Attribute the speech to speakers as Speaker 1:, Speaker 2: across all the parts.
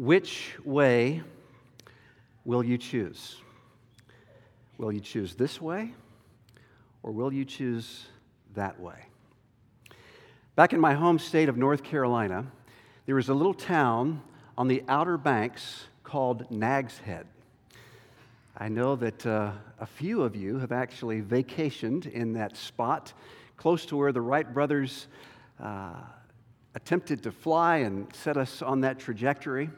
Speaker 1: Which way will you choose? Will you choose this way or will you choose that way? Back in my home state of North Carolina, there was a little town on the outer banks called Nags Head. I know that uh, a few of you have actually vacationed in that spot close to where the Wright brothers uh, attempted to fly and set us on that trajectory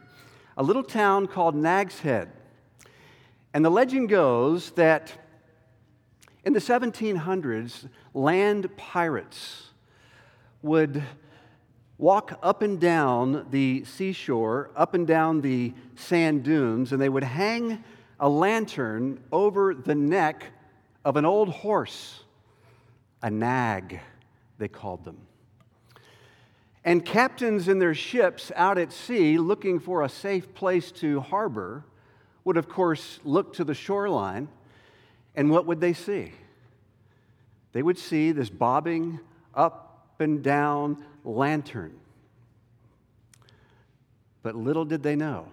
Speaker 1: a little town called Nag's Head. And the legend goes that in the 1700s, land pirates would walk up and down the seashore, up and down the sand dunes, and they would hang a lantern over the neck of an old horse, a nag, they called them. And captains in their ships out at sea looking for a safe place to harbor would, of course, look to the shoreline. And what would they see? They would see this bobbing up and down lantern. But little did they know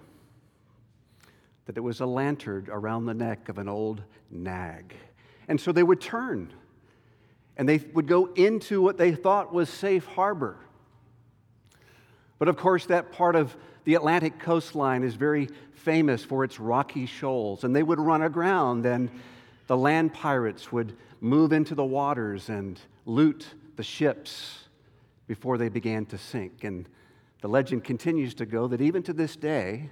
Speaker 1: that it was a lantern around the neck of an old nag. And so they would turn and they would go into what they thought was safe harbor. But of course, that part of the Atlantic coastline is very famous for its rocky shoals. And they would run aground, and the land pirates would move into the waters and loot the ships before they began to sink. And the legend continues to go that even to this day,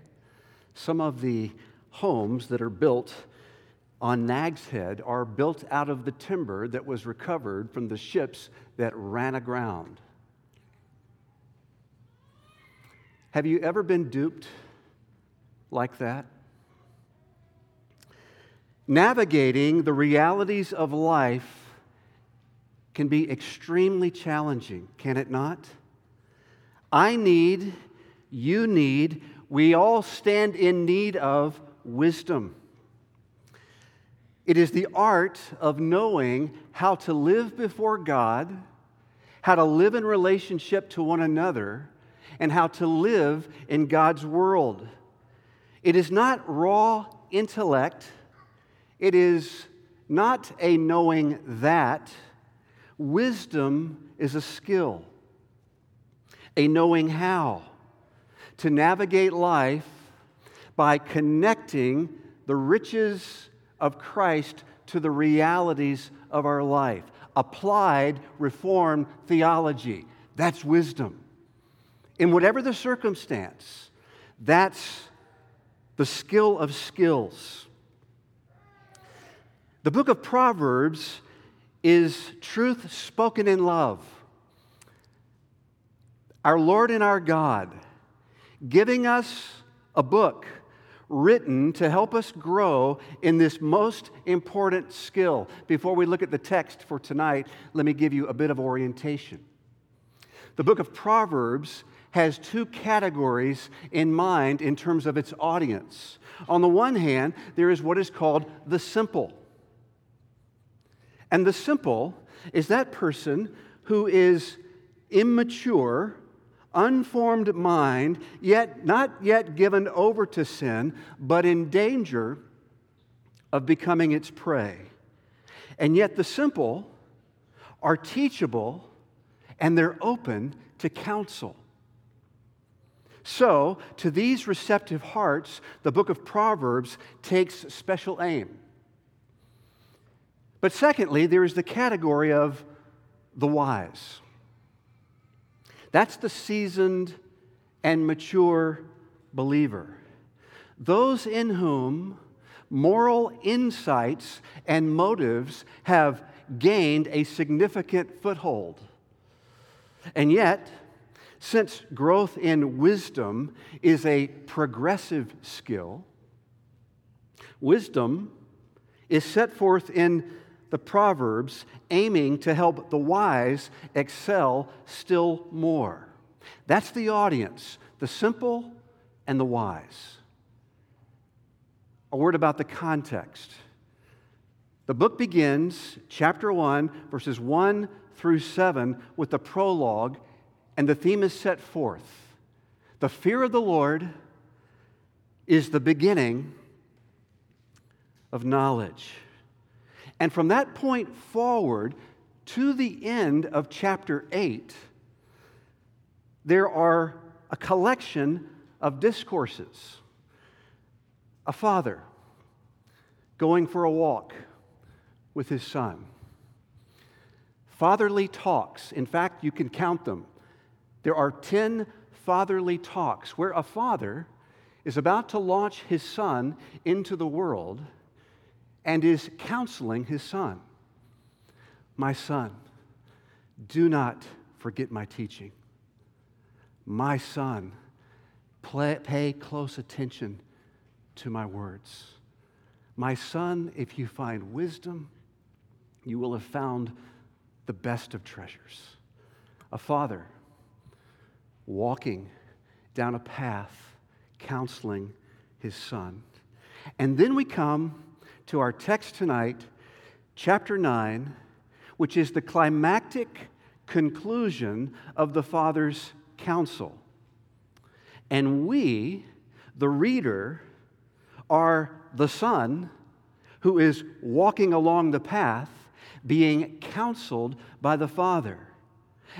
Speaker 1: some of the homes that are built on Nag's Head are built out of the timber that was recovered from the ships that ran aground. Have you ever been duped like that? Navigating the realities of life can be extremely challenging, can it not? I need, you need, we all stand in need of wisdom. It is the art of knowing how to live before God, how to live in relationship to one another and how to live in God's world. It is not raw intellect, it is not a knowing that. Wisdom is a skill, a knowing how to navigate life by connecting the riches of Christ to the realities of our life. Applied Reformed theology. That's wisdom in whatever the circumstance, that's the skill of skills. The book of Proverbs is truth spoken in love. Our Lord and our God giving us a book written to help us grow in this most important skill. Before we look at the text for tonight, let me give you a bit of orientation. The book of Proverbs has two categories in mind in terms of its audience. On the one hand, there is what is called the simple. And the simple is that person who is immature, unformed mind, yet not yet given over to sin, but in danger of becoming its prey. And yet the simple are teachable and they're open to counsel. So, to these receptive hearts, the book of Proverbs takes special aim. But secondly, there is the category of the wise. That's the seasoned and mature believer. Those in whom moral insights and motives have gained a significant foothold. And yet, since growth in wisdom is a progressive skill, wisdom is set forth in the Proverbs aiming to help the wise excel still more. That's the audience, the simple and the wise. A word about the context. The book begins, chapter 1, verses 1 through 7, with the prologue and the theme is set forth the fear of the Lord is the beginning of knowledge. And from that point forward to the end of chapter 8, there are a collection of discourses. A father going for a walk with his son. Fatherly talks. In fact, you can count them. There are 10 fatherly talks where a father is about to launch his son into the world and is counseling his son. My son, do not forget my teaching. My son, play, pay close attention to my words. My son, if you find wisdom, you will have found the best of treasures. A father walking down a path, counseling his son. And then we come to our text tonight, chapter 9, which is the climactic conclusion of the Father's counsel. And we, the reader, are the Son who is walking along the path being counseled by the Father.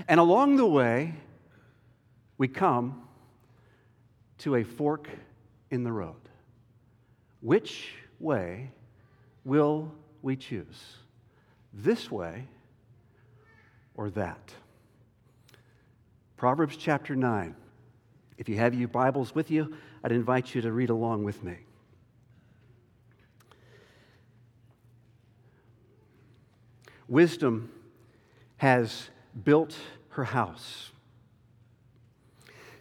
Speaker 1: And along the way, we come to a fork in the road. Which way will we choose? This way or that? Proverbs chapter 9. If you have your Bibles with you, I'd invite you to read along with me. Wisdom has built her house.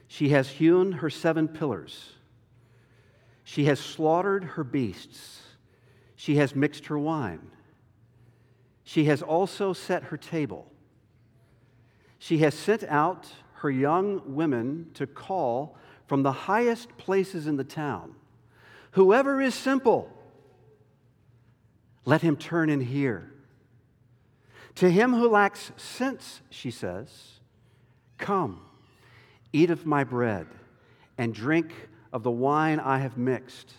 Speaker 1: She has hewn her seven pillars. She has slaughtered her beasts. She has mixed her wine. She has also set her table. She has sent out her young women to call from the highest places in the town. Whoever is simple, let him turn and hear. To him who lacks sense, she says, Come, eat of my bread and drink of the wine I have mixed.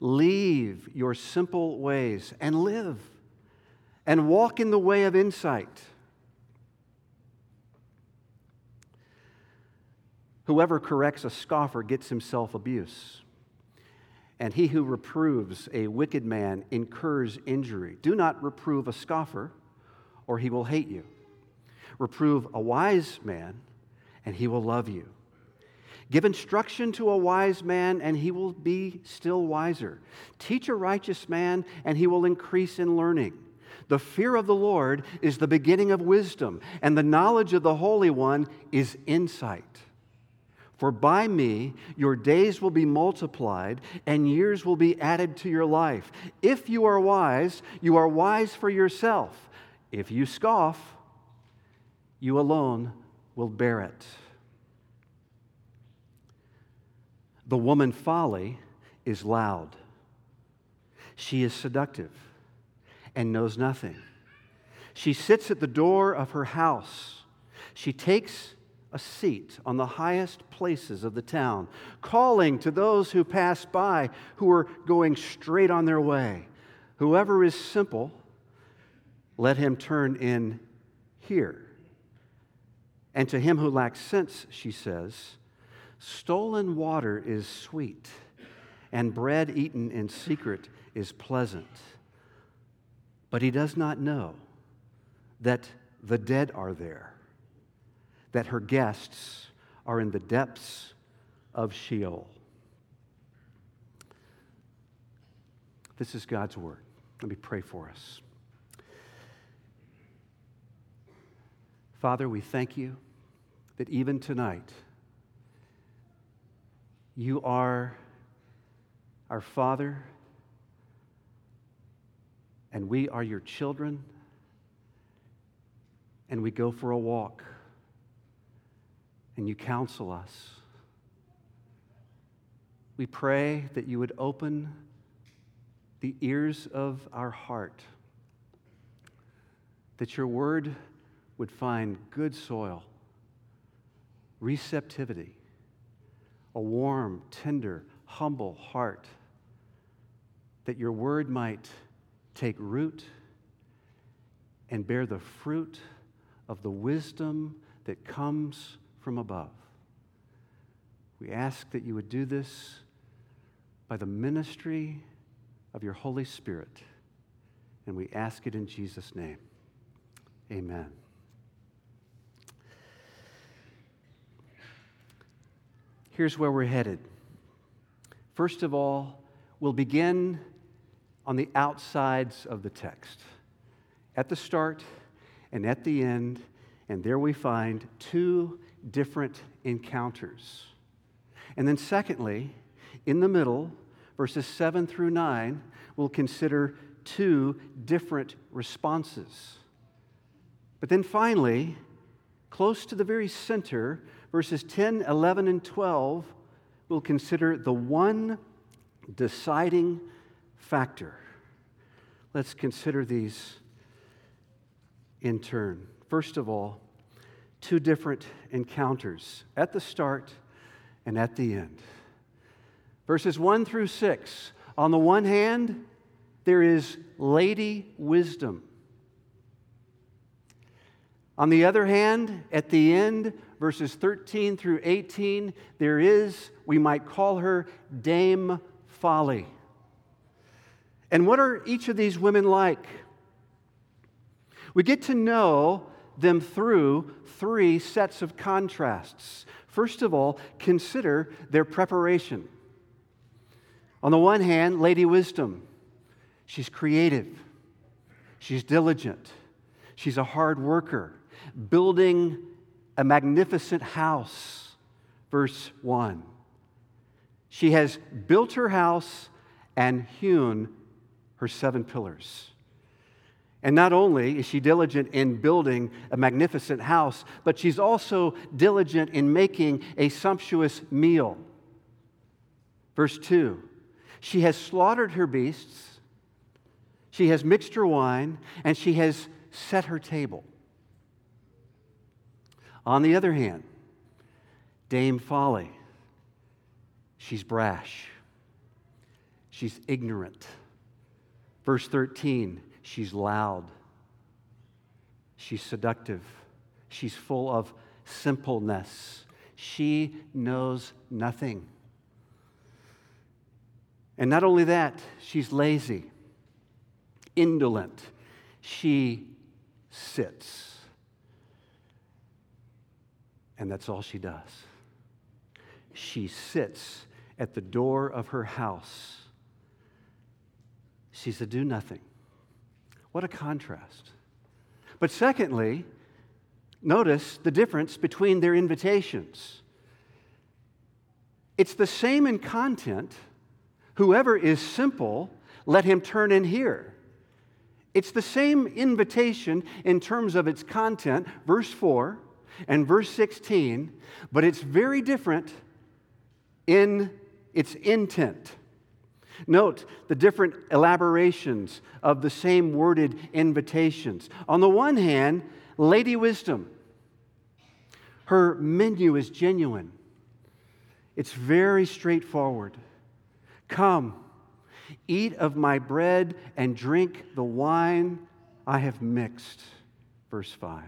Speaker 1: Leave your simple ways and live, and walk in the way of insight. Whoever corrects a scoffer gets himself abuse. And he who reproves a wicked man incurs injury. Do not reprove a scoffer or he will hate you. Reprove a wise man, and he will love you. Give instruction to a wise man, and he will be still wiser. Teach a righteous man, and he will increase in learning. The fear of the Lord is the beginning of wisdom, and the knowledge of the Holy One is insight. For by me your days will be multiplied, and years will be added to your life. If you are wise, you are wise for yourself. If you scoff, you alone will bear it. The woman folly is loud. She is seductive and knows nothing. She sits at the door of her house. She takes a seat on the highest places of the town, calling to those who pass by who are going straight on their way. Whoever is simple, let him turn in here. And to him who lacks sense, she says, stolen water is sweet, and bread eaten in secret is pleasant. But he does not know that the dead are there, that her guests are in the depths of Sheol. This is God's word. Let me pray for us. Father, we thank you that even tonight, you are our Father, and we are your children, and we go for a walk, and you counsel us. We pray that you would open the ears of our heart, that your word would find good soil, receptivity, a warm, tender humble heart, that your word might take root and bear the fruit of the wisdom that comes from above. We ask that you would do this by the ministry of your Holy Spirit. And we ask it in Jesus' name. Amen. Here's where we're headed. First of all, we'll begin on the outsides of the text. At the start and at the end, and there we find two different encounters. And then, secondly, in the middle, verses 7 through 9, we'll consider two different responses. But then finally, close to the very center, verses 10, 11, and 12, we'll consider the one deciding factor. Let's consider these in turn. First of all, two different encounters at the start and at the end. Verses 1 through 6. On the one hand, there is Lady Wisdom. On the other hand, at the end, verses 13 through 18, there is, we might call her Dame Folly. And what are each of these women like? We get to know them through three sets of contrasts. First of all, consider their preparation. On the one hand, Lady Wisdom. She's creative, she's diligent, she's a hard worker, building a magnificent house. Verse 1. She has built her house and hewn her seven pillars. And not only is she diligent in building a magnificent house, but she's also diligent in making a sumptuous meal. Verse 2 She has slaughtered her beasts, she has mixed her wine, and she has set her table. On the other hand, Dame Folly, she's brash, she's ignorant. Verse 13, she's loud, she's seductive, she's full of simpleness. She knows nothing. And not only that, she's lazy, indolent. She sits. And that's all she does. She sits at the door of her house. She's a do nothing. What a contrast. But secondly, notice the difference between their invitations. It's the same in content. Whoever is simple, let him turn in here. It's the same invitation in terms of its content, verse 4 and verse 16, but it's very different in its intent. Note the different elaborations of the same worded invitations. On the one hand, Lady Wisdom, her menu is genuine, it's very straightforward. Come, eat of my bread and drink the wine I have mixed. Verse 5.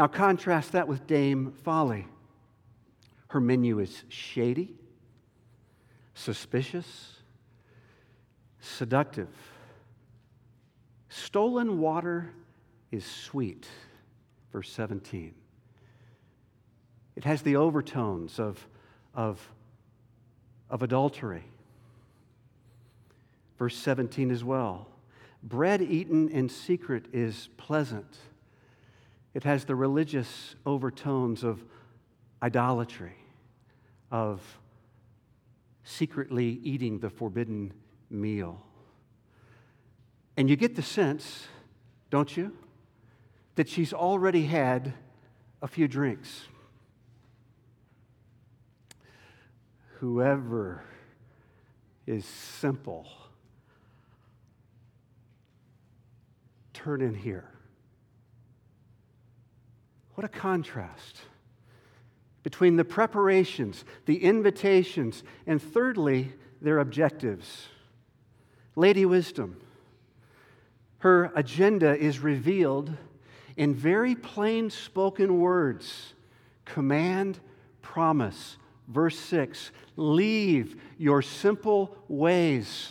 Speaker 1: Now, contrast that with Dame Folly. Her menu is shady, suspicious, seductive. Stolen water is sweet, verse 17. It has the overtones of, of, of adultery. Verse 17 as well. Bread eaten in secret is pleasant it has the religious overtones of idolatry, of secretly eating the forbidden meal. And you get the sense, don't you, that she's already had a few drinks. Whoever is simple, turn in here. What a contrast. between the preparations, the invitations, and thirdly, their objectives. Lady Wisdom, her agenda is revealed in very plain spoken words command, promise. Verse 6 Leave your simple ways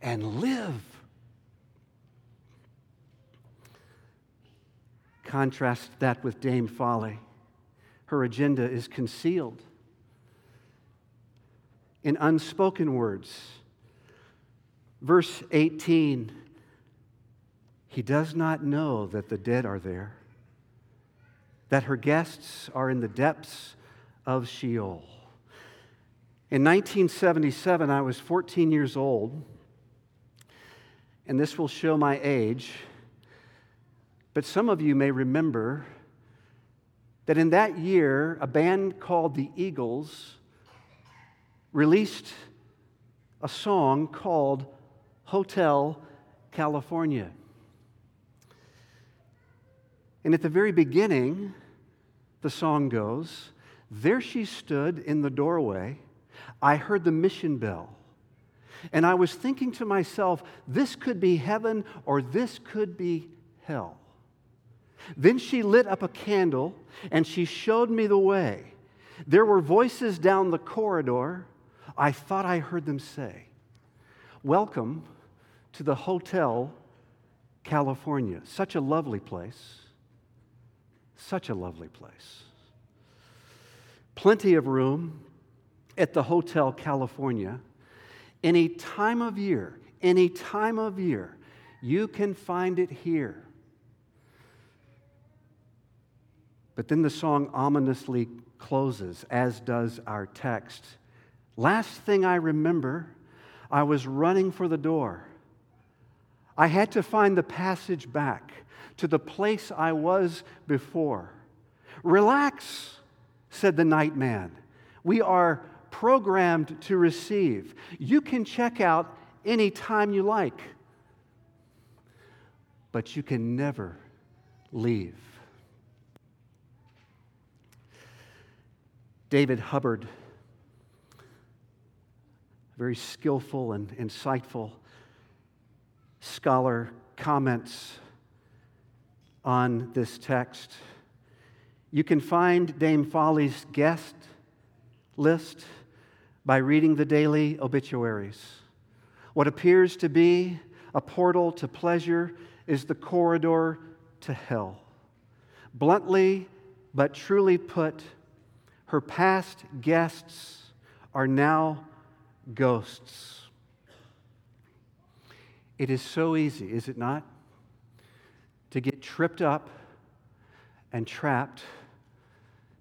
Speaker 1: and live. Contrast that with Dame Folly. Her agenda is concealed in unspoken words. Verse 18 He does not know that the dead are there, that her guests are in the depths of Sheol. In 1977, I was 14 years old, and this will show my age, but some of you may remember that in that year, a band called the Eagles released a song called Hotel California. And at the very beginning, the song goes, There she stood in the doorway. I heard the mission bell. And I was thinking to myself, this could be heaven or this could be hell. Then she lit up a candle and she showed me the way. There were voices down the corridor. I thought I heard them say, Welcome to the Hotel California. Such a lovely place. Such a lovely place. Plenty of room at the Hotel California. Any time of year, any time of year, you can find it here. But then the song ominously closes, as does our text. Last thing I remember, I was running for the door. I had to find the passage back to the place I was before. Relax, said the night man. We are programmed to receive. You can check out any time you like, but you can never leave. David Hubbard, very skillful and insightful scholar, comments on this text. You can find Dame Folly's guest list by reading the daily obituaries. What appears to be a portal to pleasure is the corridor to hell. Bluntly but truly put, her past guests are now ghosts. It is so easy, is it not, to get tripped up and trapped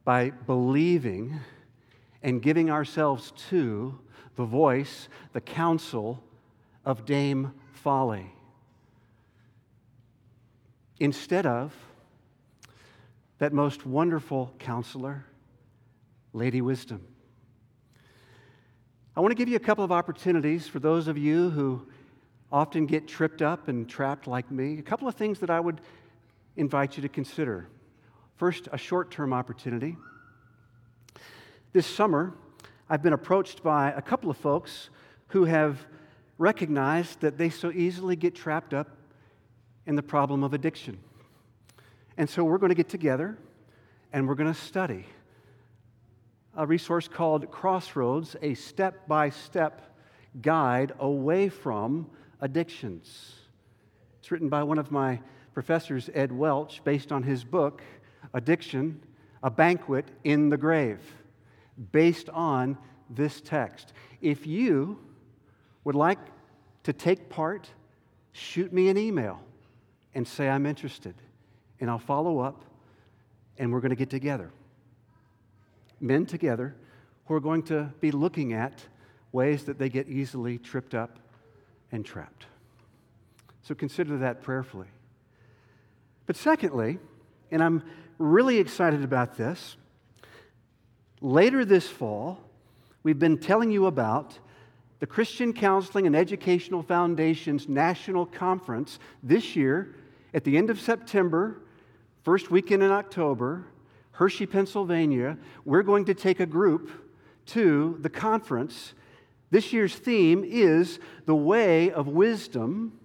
Speaker 1: by believing and giving ourselves to the voice, the counsel of Dame Folly. Instead of that most wonderful counselor, Lady Wisdom. I want to give you a couple of opportunities for those of you who often get tripped up and trapped like me. A couple of things that I would invite you to consider. First, a short term opportunity. This summer, I've been approached by a couple of folks who have recognized that they so easily get trapped up in the problem of addiction. And so we're going to get together and we're going to study a resource called Crossroads, a step by step guide away from addictions. It's written by one of my professors, Ed Welch, based on his book, Addiction A Banquet in the Grave, based on this text. If you would like to take part, shoot me an email and say, I'm interested. And I'll follow up, and we're going to get together men together who are going to be looking at ways that they get easily tripped up and trapped. So consider that prayerfully. But secondly, and I'm really excited about this, later this fall, we've been telling you about the Christian Counseling and Educational Foundation's National Conference this year at the end of September, first weekend in October, Hershey, Pennsylvania, we're going to take a group to the conference. This year's theme is the way of wisdom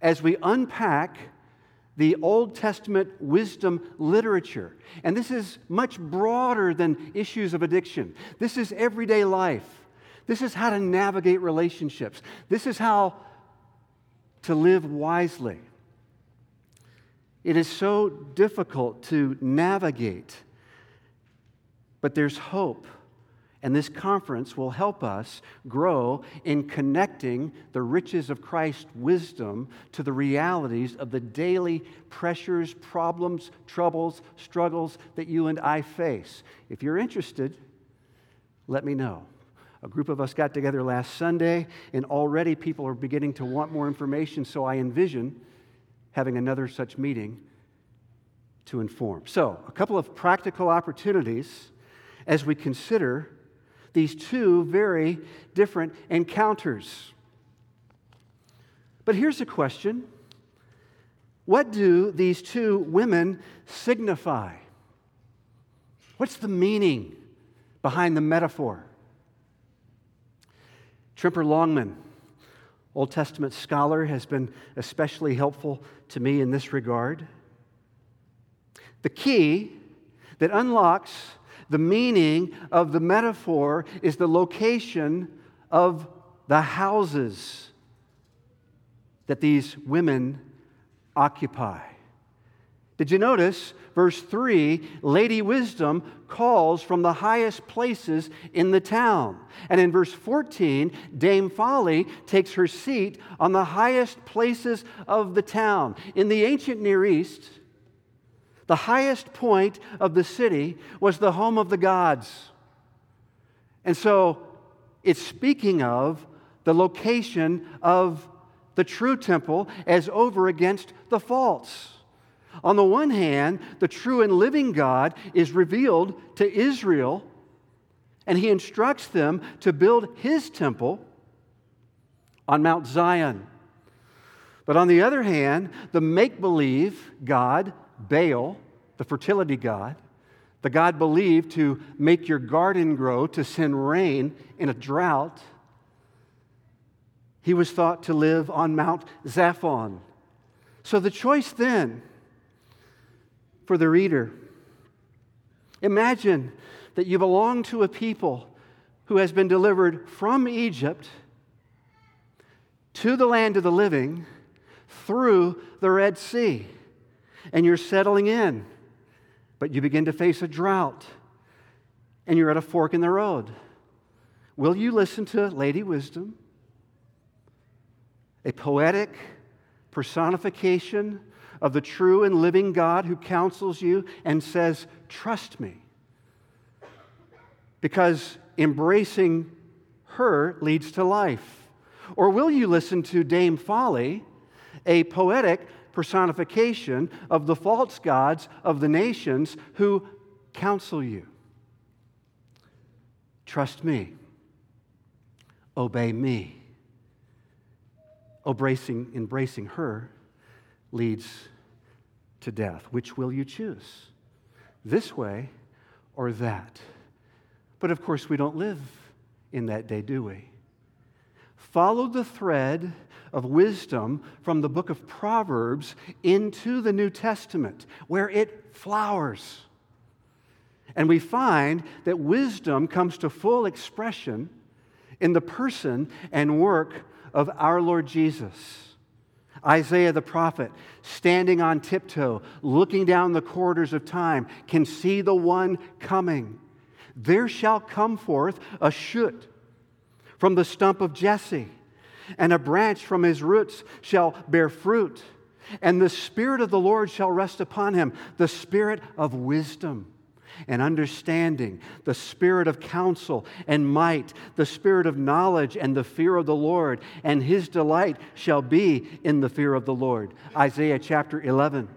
Speaker 1: as we unpack the Old Testament wisdom literature. And this is much broader than issues of addiction. This is everyday life. This is how to navigate relationships. This is how to live wisely. It is so difficult to navigate, but there's hope. And this conference will help us grow in connecting the riches of Christ's wisdom to the realities of the daily pressures, problems, troubles, struggles that you and I face. If you're interested, let me know. A group of us got together last Sunday, and already people are beginning to want more information, so I envision having another such meeting to inform. So, a couple of practical opportunities as we consider these two very different encounters. But here's a question What do these two women signify? What's the meaning behind the metaphor? Tremper Longman, Old Testament scholar, has been especially helpful to me in this regard. The key that unlocks the meaning of the metaphor is the location of the houses that these women occupy. Did you notice verse 3 Lady Wisdom calls from the highest places in the town. And in verse 14, Dame Folly takes her seat on the highest places of the town. In the ancient Near East, the highest point of the city was the home of the gods. And so it's speaking of the location of the true temple as over against the false. On the one hand, the true and living God is revealed to Israel, and he instructs them to build his temple on Mount Zion. But on the other hand, the make believe God Baal, the fertility god, the god believed to make your garden grow, to send rain in a drought, he was thought to live on Mount Zaphon. So the choice then for the reader imagine that you belong to a people who has been delivered from Egypt to the land of the living through the Red Sea and you're settling in, but you begin to face a drought and you're at a fork in the road. Will you listen to Lady Wisdom? A poetic personification of the true and living God who counsels you and says, Trust me. Because embracing her leads to life. Or will you listen to Dame Folly, a poetic personification of the false gods of the nations who counsel you. Trust me. Obey me. Embracing, embracing her leads to death. Which will you choose? This way or that? But of course, we don't live in that day, do we? Follow the thread of wisdom from the book of Proverbs into the New Testament, where it flowers. And we find that wisdom comes to full expression in the person and work of our Lord Jesus. Isaiah the prophet, standing on tiptoe, looking down the corridors of time, can see the one coming. There shall come forth a shoot from the stump of Jesse and a branch from his roots shall bear fruit. And the Spirit of the Lord shall rest upon him the Spirit of wisdom and understanding, the Spirit of counsel and might, the Spirit of knowledge and the fear of the Lord. And his delight shall be in the fear of the Lord. Isaiah chapter 11.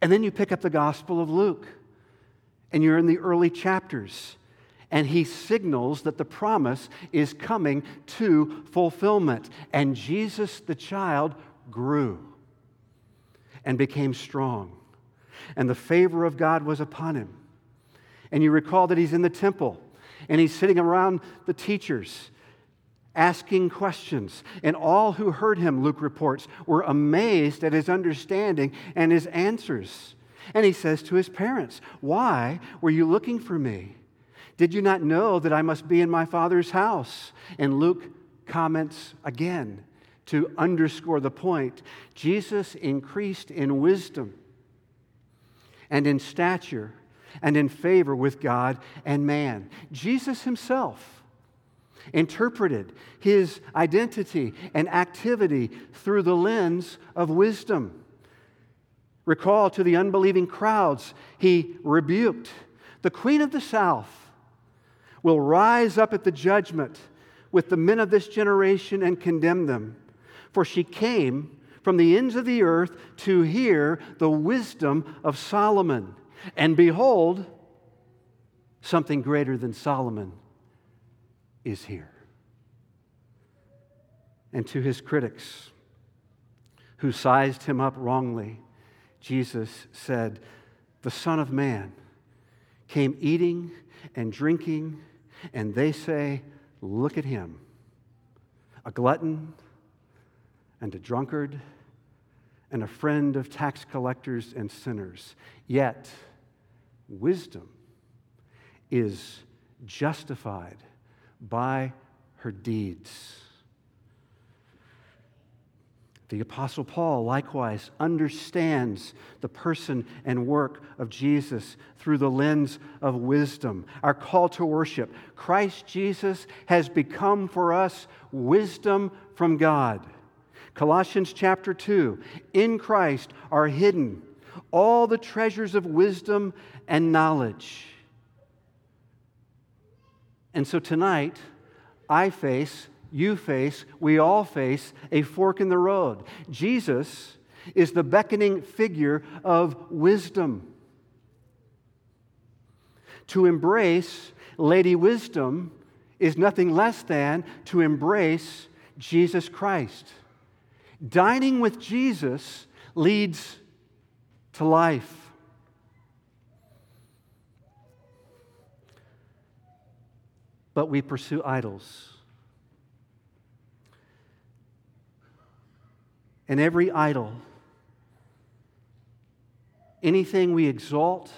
Speaker 1: And then you pick up the Gospel of Luke, and you're in the early chapters and he signals that the promise is coming to fulfillment. And Jesus, the child, grew and became strong and the favor of God was upon him. And you recall that he's in the temple and he's sitting around the teachers asking questions. And all who heard him, Luke reports, were amazed at his understanding and his answers. And he says to his parents, Why were you looking for me? Did you not know that I must be in my father's house? And Luke comments again to underscore the point Jesus increased in wisdom and in stature and in favor with God and man. Jesus himself interpreted his identity and activity through the lens of wisdom. Recall to the unbelieving crowds, he rebuked. The queen of the south will rise up at the judgment with the men of this generation and condemn them. For she came from the ends of the earth to hear the wisdom of Solomon. And behold, something greater than Solomon is here. And to his critics, who sized him up wrongly, Jesus said, The Son of Man came eating and drinking, and they say, Look at him, a glutton and a drunkard and a friend of tax collectors and sinners. Yet, wisdom is justified by her deeds. The Apostle Paul likewise understands the person and work of Jesus through the lens of wisdom. Our call to worship Christ Jesus has become for us wisdom from God. Colossians chapter 2 In Christ are hidden all the treasures of wisdom and knowledge. And so tonight, I face, you face, we all face a fork in the road. Jesus is the beckoning figure of wisdom. To embrace Lady Wisdom is nothing less than to embrace Jesus Christ. Dining with Jesus leads to life. but we pursue idols. And every idol, anything we exalt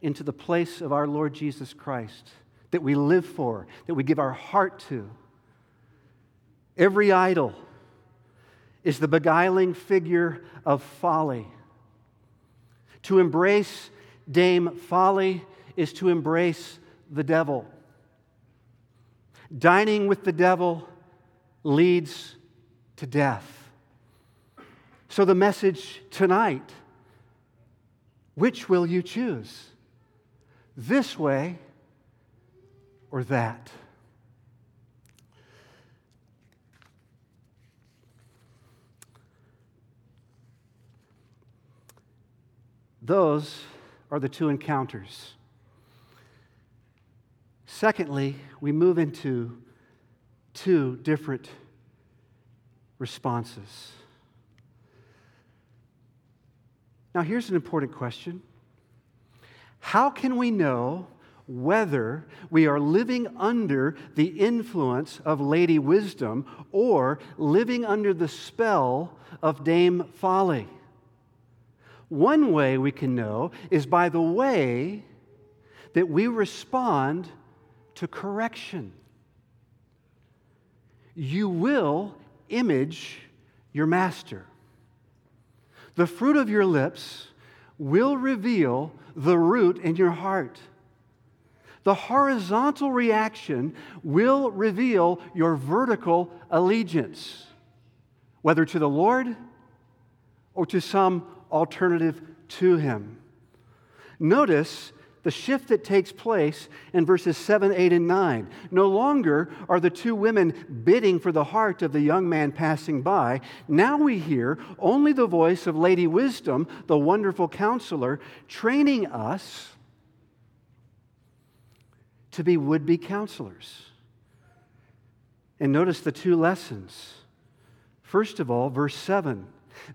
Speaker 1: into the place of our Lord Jesus Christ, that we live for, that we give our heart to, every idol is the beguiling figure of folly. To embrace Dame Folly is to embrace the devil. Dining with the devil leads to death. So, the message tonight which will you choose? This way or that? Those are the two encounters. Secondly, we move into two different responses. Now, here's an important question How can we know whether we are living under the influence of Lady Wisdom or living under the spell of Dame Folly? One way we can know is by the way that we respond to correction. You will image your master. The fruit of your lips will reveal the root in your heart. The horizontal reaction will reveal your vertical allegiance, whether to the Lord or to some alternative to Him. Notice the shift that takes place in verses 7, 8, and 9. No longer are the two women bidding for the heart of the young man passing by. Now we hear only the voice of Lady Wisdom, the wonderful counselor, training us to be would be counselors. And notice the two lessons. First of all, verse 7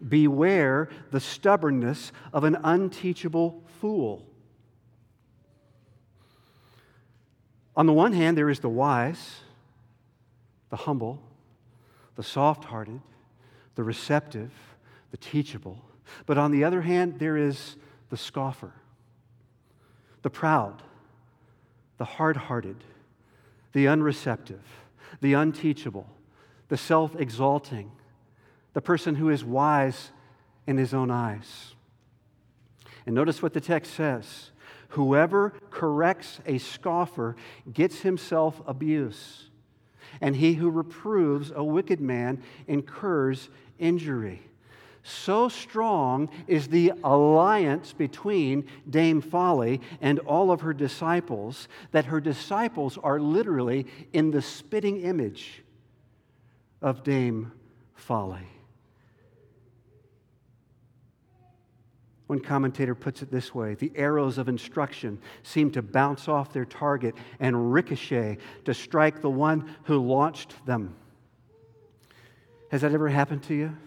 Speaker 1: Beware the stubbornness of an unteachable fool. On the one hand, there is the wise, the humble, the soft hearted, the receptive, the teachable. But on the other hand, there is the scoffer, the proud, the hard hearted, the unreceptive, the unteachable, the self exalting, the person who is wise in his own eyes. And notice what the text says Whoever corrects a scoffer gets himself abuse, and he who reproves a wicked man incurs injury. So strong is the alliance between Dame Folly and all of her disciples that her disciples are literally in the spitting image of Dame Folly. One commentator puts it this way the arrows of instruction seem to bounce off their target and ricochet to strike the one who launched them. Has that ever happened to you?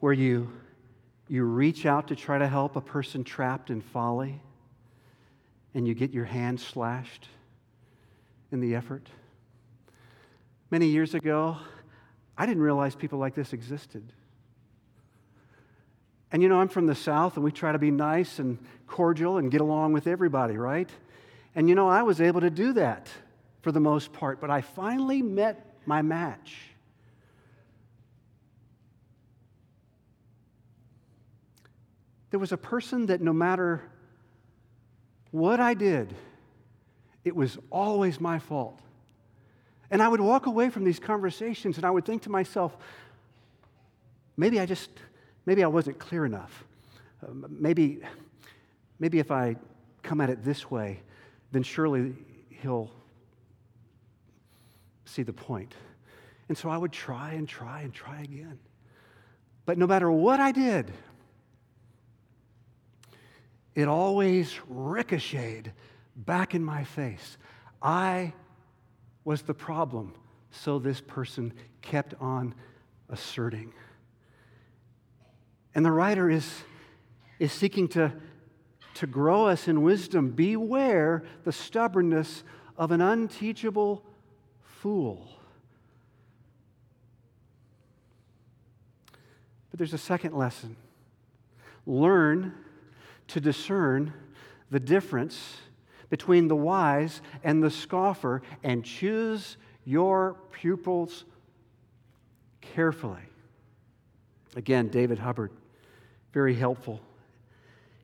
Speaker 1: Where you, you reach out to try to help a person trapped in folly and you get your hand slashed in the effort? Many years ago, I didn't realize people like this existed. And you know, I'm from the South, and we try to be nice and cordial and get along with everybody, right? And you know, I was able to do that for the most part, but I finally met my match. There was a person that no matter what I did, it was always my fault. And I would walk away from these conversations and I would think to myself, maybe I just maybe I wasn't clear enough. Uh, maybe, maybe if I come at it this way, then surely he'll see the point. And so I would try and try and try again. But no matter what I did, it always ricocheted back in my face. I was the problem, so this person kept on asserting. And the writer is, is seeking to, to grow us in wisdom. Beware the stubbornness of an unteachable fool. But there's a second lesson learn to discern the difference between the wise and the scoffer and choose your pupils carefully. Again, David Hubbard very helpful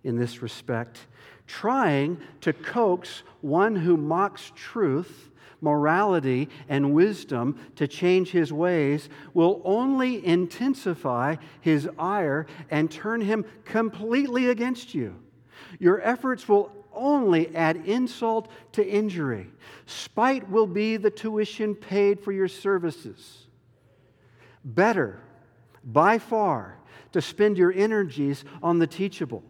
Speaker 1: in this respect. Trying to coax one who mocks truth, morality, and wisdom to change his ways will only intensify his ire and turn him completely against you. Your efforts will only add insult to injury. Spite will be the tuition paid for your services. Better, by far, to spend your energies on the teachable.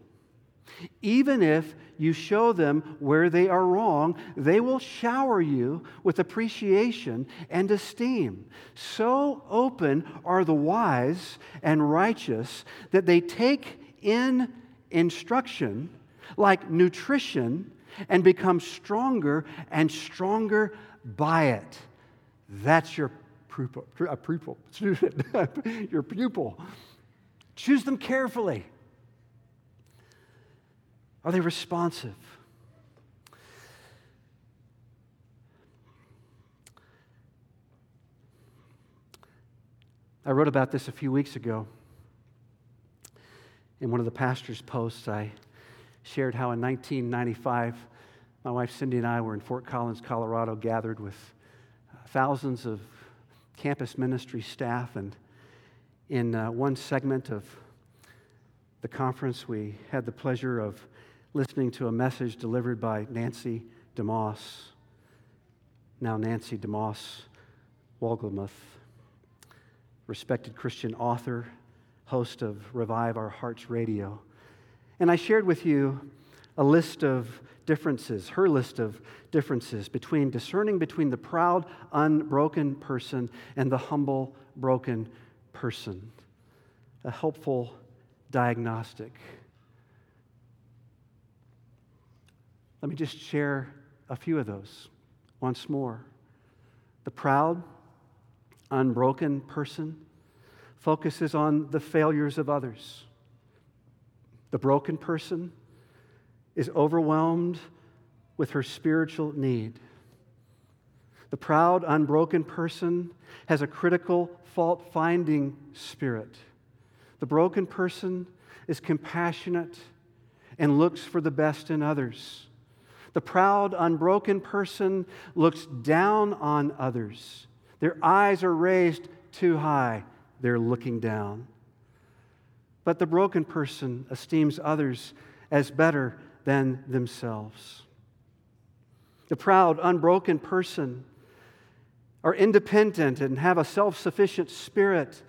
Speaker 1: Even if you show them where they are wrong, they will shower you with appreciation and esteem. So open are the wise and righteous that they take in instruction like nutrition and become stronger and stronger by it. That's your pupil, your pupil. Choose them carefully. Are they responsive? I wrote about this a few weeks ago. In one of the pastor's posts, I shared how in 1995, my wife Cindy and I were in Fort Collins, Colorado, gathered with thousands of campus ministry staff and in uh, one segment of the conference, we had the pleasure of listening to a message delivered by Nancy DeMoss, now Nancy DeMoss Wolgemuth, respected Christian author, host of Revive Our Hearts Radio. And I shared with you a list of differences, her list of differences between discerning between the proud, unbroken person and the humble, broken person. a helpful diagnostic. Let me just share a few of those once more. The proud, unbroken person focuses on the failures of others. The broken person is overwhelmed with her spiritual need. The proud, unbroken person has a critical, fault finding spirit. The broken person is compassionate and looks for the best in others. The proud, unbroken person looks down on others. Their eyes are raised too high, they're looking down. But the broken person esteems others as better than themselves. The proud, unbroken person are independent and have a self sufficient spirit.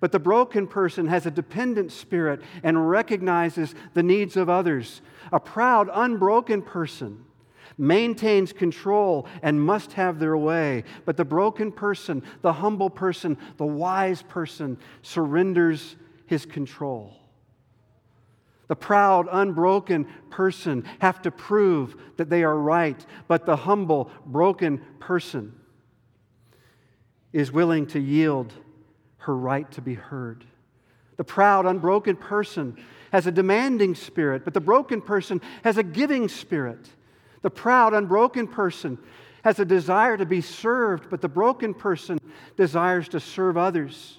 Speaker 1: But the broken person has a dependent spirit and recognizes the needs of others. A proud, unbroken person maintains control and must have their way. But the broken person, the humble person, the wise person surrenders his control. The proud, unbroken person have to prove that they are right, but the humble, broken person is willing to yield her right to be heard. The proud, unbroken person has a demanding spirit, but the broken person has a giving spirit. The proud, unbroken person has a desire to be served, but the broken person desires to serve others.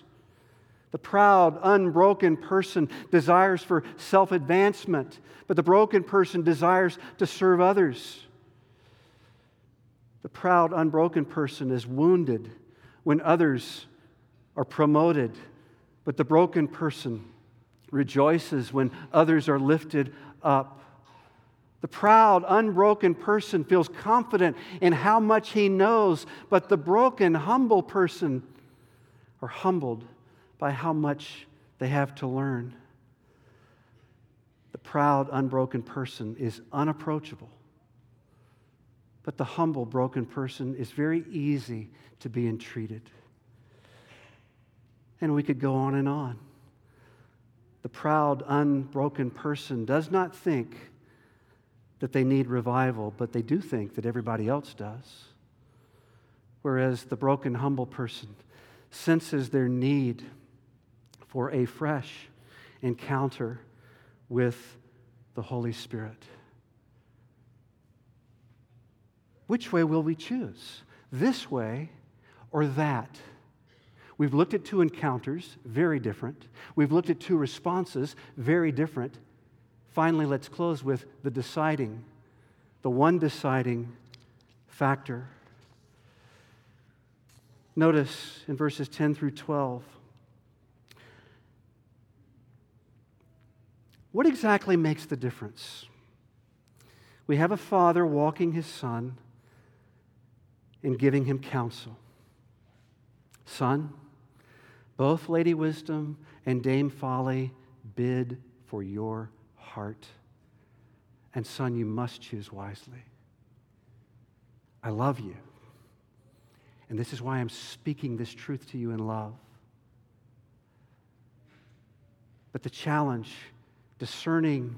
Speaker 1: The proud, unbroken person desires for self advancement, but the broken person desires to serve others. The proud, unbroken person is wounded when others are promoted, but the broken person rejoices when others are lifted up. The proud, unbroken person feels confident in how much he knows, but the broken, humble person are humbled by how much they have to learn. The proud, unbroken person is unapproachable, but the humble, broken person is very easy to be entreated. And we could go on and on. The proud, unbroken person does not think that they need revival, but they do think that everybody else does. Whereas the broken, humble person senses their need for a fresh encounter with the Holy Spirit. Which way will we choose? This way or that? We've looked at two encounters, very different. We've looked at two responses, very different. Finally, let's close with the deciding, the one deciding factor. Notice in verses 10 through 12. What exactly makes the difference? We have a father walking his son and giving him counsel. Son, both Lady Wisdom and Dame Folly bid for your heart. And son, you must choose wisely. I love you. And this is why I'm speaking this truth to you in love. But the challenge, discerning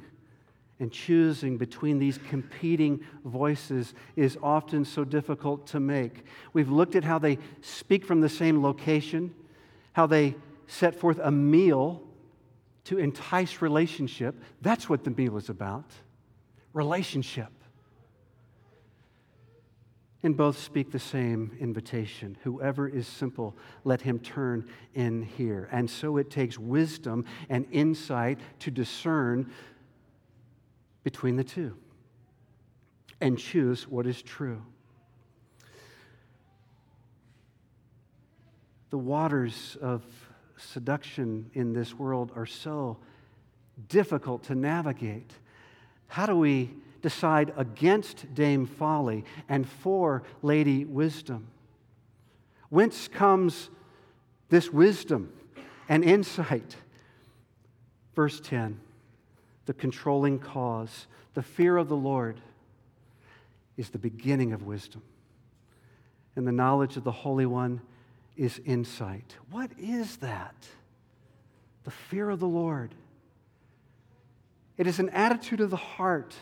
Speaker 1: and choosing between these competing voices is often so difficult to make. We've looked at how they speak from the same location, how they set forth a meal to entice relationship. That's what the meal is about relationship. And both speak the same invitation. Whoever is simple, let him turn in here. And so it takes wisdom and insight to discern between the two and choose what is true. The waters of seduction in this world are so difficult to navigate. How do we decide against Dame Folly and for Lady Wisdom? Whence comes this wisdom and insight? Verse 10 the controlling cause, the fear of the Lord, is the beginning of wisdom. And the knowledge of the Holy One is insight. What is that? the fear of the Lord. It is an attitude of the heart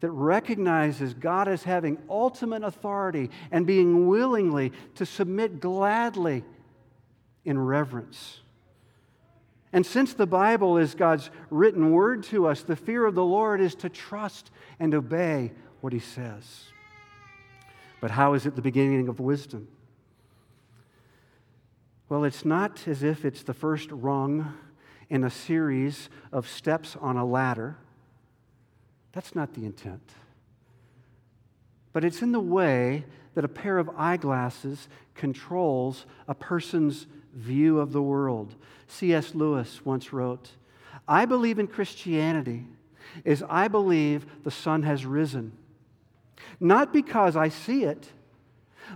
Speaker 1: that recognizes God as having ultimate authority and being willingly to submit gladly in reverence. And since the Bible is God's written word to us, the fear of the Lord is to trust and obey what He says. But how is it the beginning of wisdom? Well, it's not as if it's the first rung in a series of steps on a ladder. That's not the intent. But it's in the way that a pair of eyeglasses controls a person's view of the world. C.S. Lewis once wrote, I believe in Christianity as I believe the sun has risen. Not because I see it,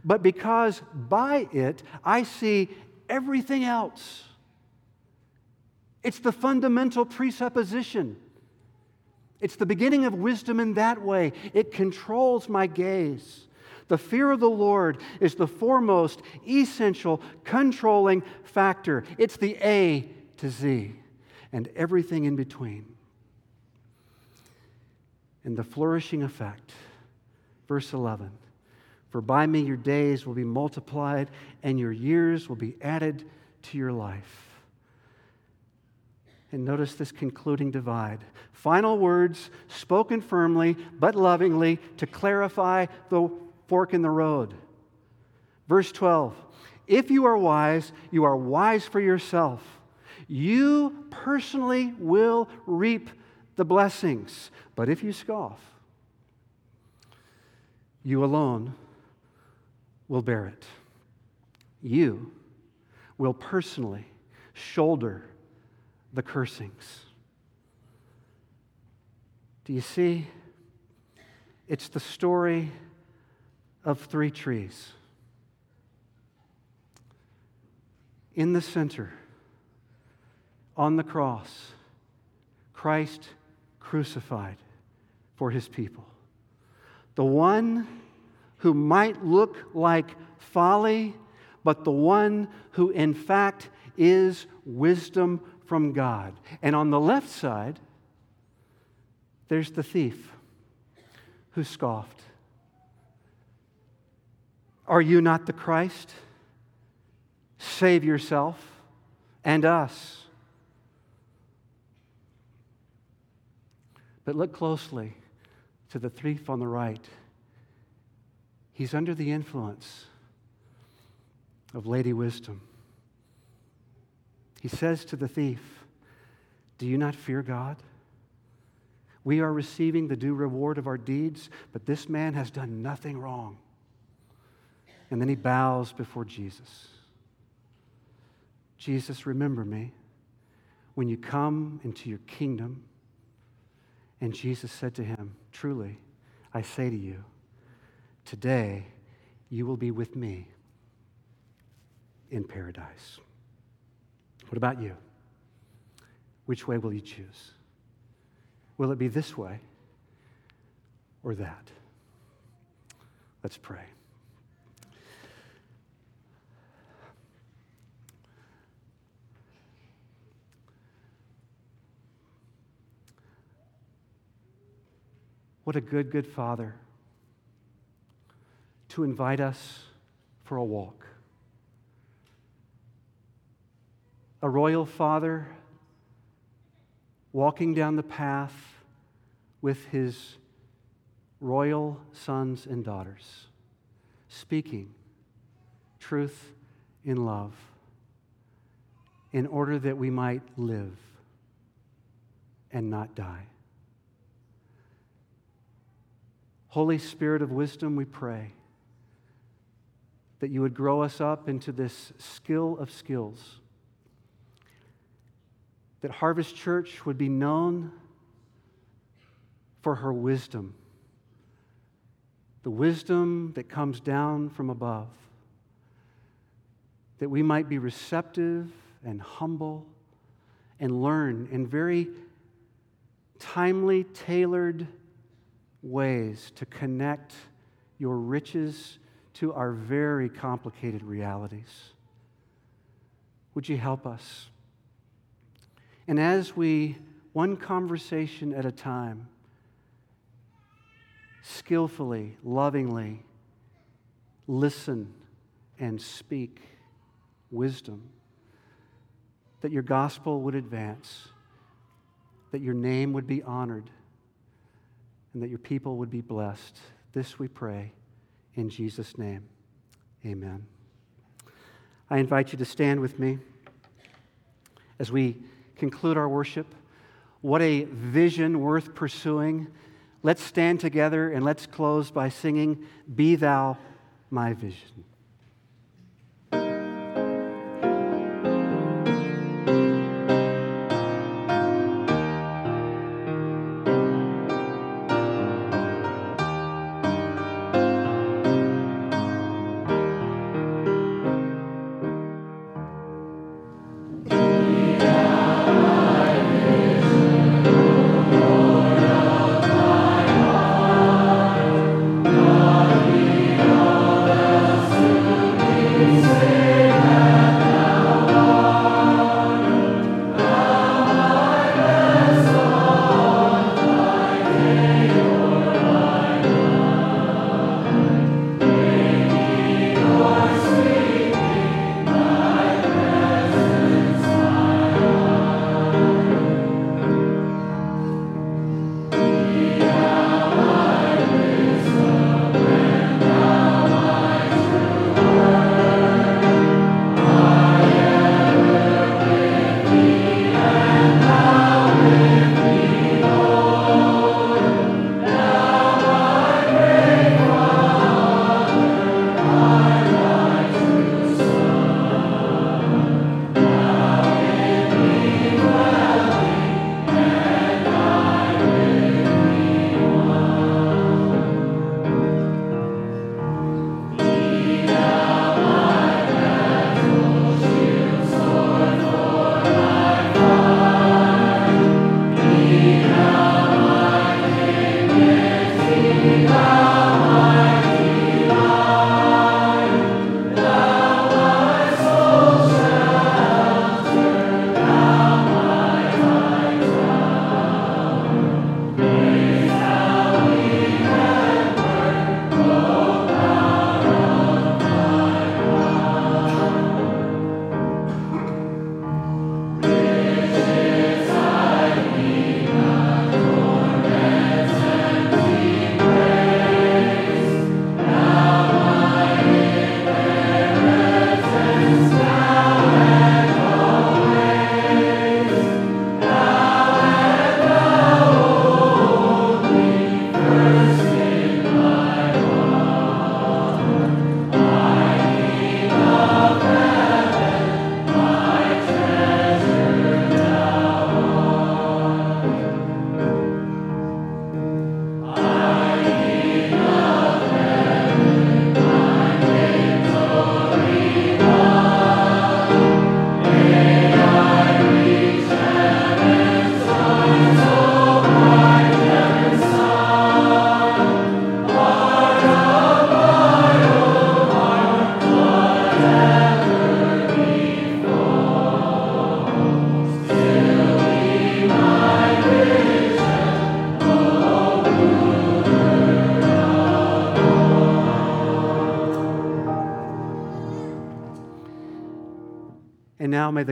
Speaker 1: but because by it I see everything else. It's the fundamental presupposition. It's the beginning of wisdom in that way. It controls my gaze. The fear of the Lord is the foremost, essential, controlling factor. It's the A to Z and everything in between. And the flourishing effect. Verse 11 For by me your days will be multiplied, and your years will be added to your life. And notice this concluding divide. Final words spoken firmly but lovingly to clarify the fork in the road. Verse 12 If you are wise, you are wise for yourself. You personally will reap the blessings. But if you scoff, you alone will bear it. You will personally shoulder the cursings. Do you see? It's the story of three trees. In the center, on the cross, Christ crucified for his people. The one who might look like folly, but the one who in fact is wisdom from God. And on the left side, there's the thief who scoffed. Are you not the Christ? Save yourself and us. But look closely to the thief on the right. He's under the influence of Lady Wisdom. He says to the thief, Do you not fear God? We are receiving the due reward of our deeds, but this man has done nothing wrong. And then he bows before Jesus. Jesus, remember me when you come into your kingdom. And Jesus said to him, Truly, I say to you, today you will be with me in paradise. What about you? Which way will you choose? Will it be this way or that? Let's pray. What a good, good Father to invite us for a walk. a royal father walking down the path with his royal sons and daughters, speaking truth in love in order that we might live and not die. Holy Spirit of wisdom, we pray that you would grow us up into this skill of skills that Harvest Church would be known for her wisdom, the wisdom that comes down from above, that we might be receptive and humble and learn in very timely, tailored ways to connect your riches to our very complicated realities. Would you help us? And as we, one conversation at a time, skillfully, lovingly listen and speak wisdom, that your gospel would advance, that your name would be honored, and that your people would be blessed. This we pray in Jesus' name. Amen. I invite you to stand with me as we conclude our worship. What a vision worth pursuing. Let's stand together and let's close by singing, Be Thou My Vision.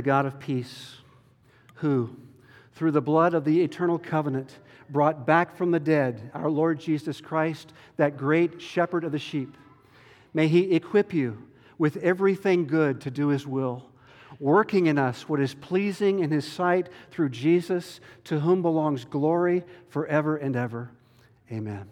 Speaker 1: The God of peace, who, through the blood of the eternal covenant, brought back from the dead our Lord Jesus Christ, that great shepherd of the sheep, may he equip you with everything good to do his will, working in us what is pleasing in his sight through Jesus, to whom belongs glory forever and ever. Amen.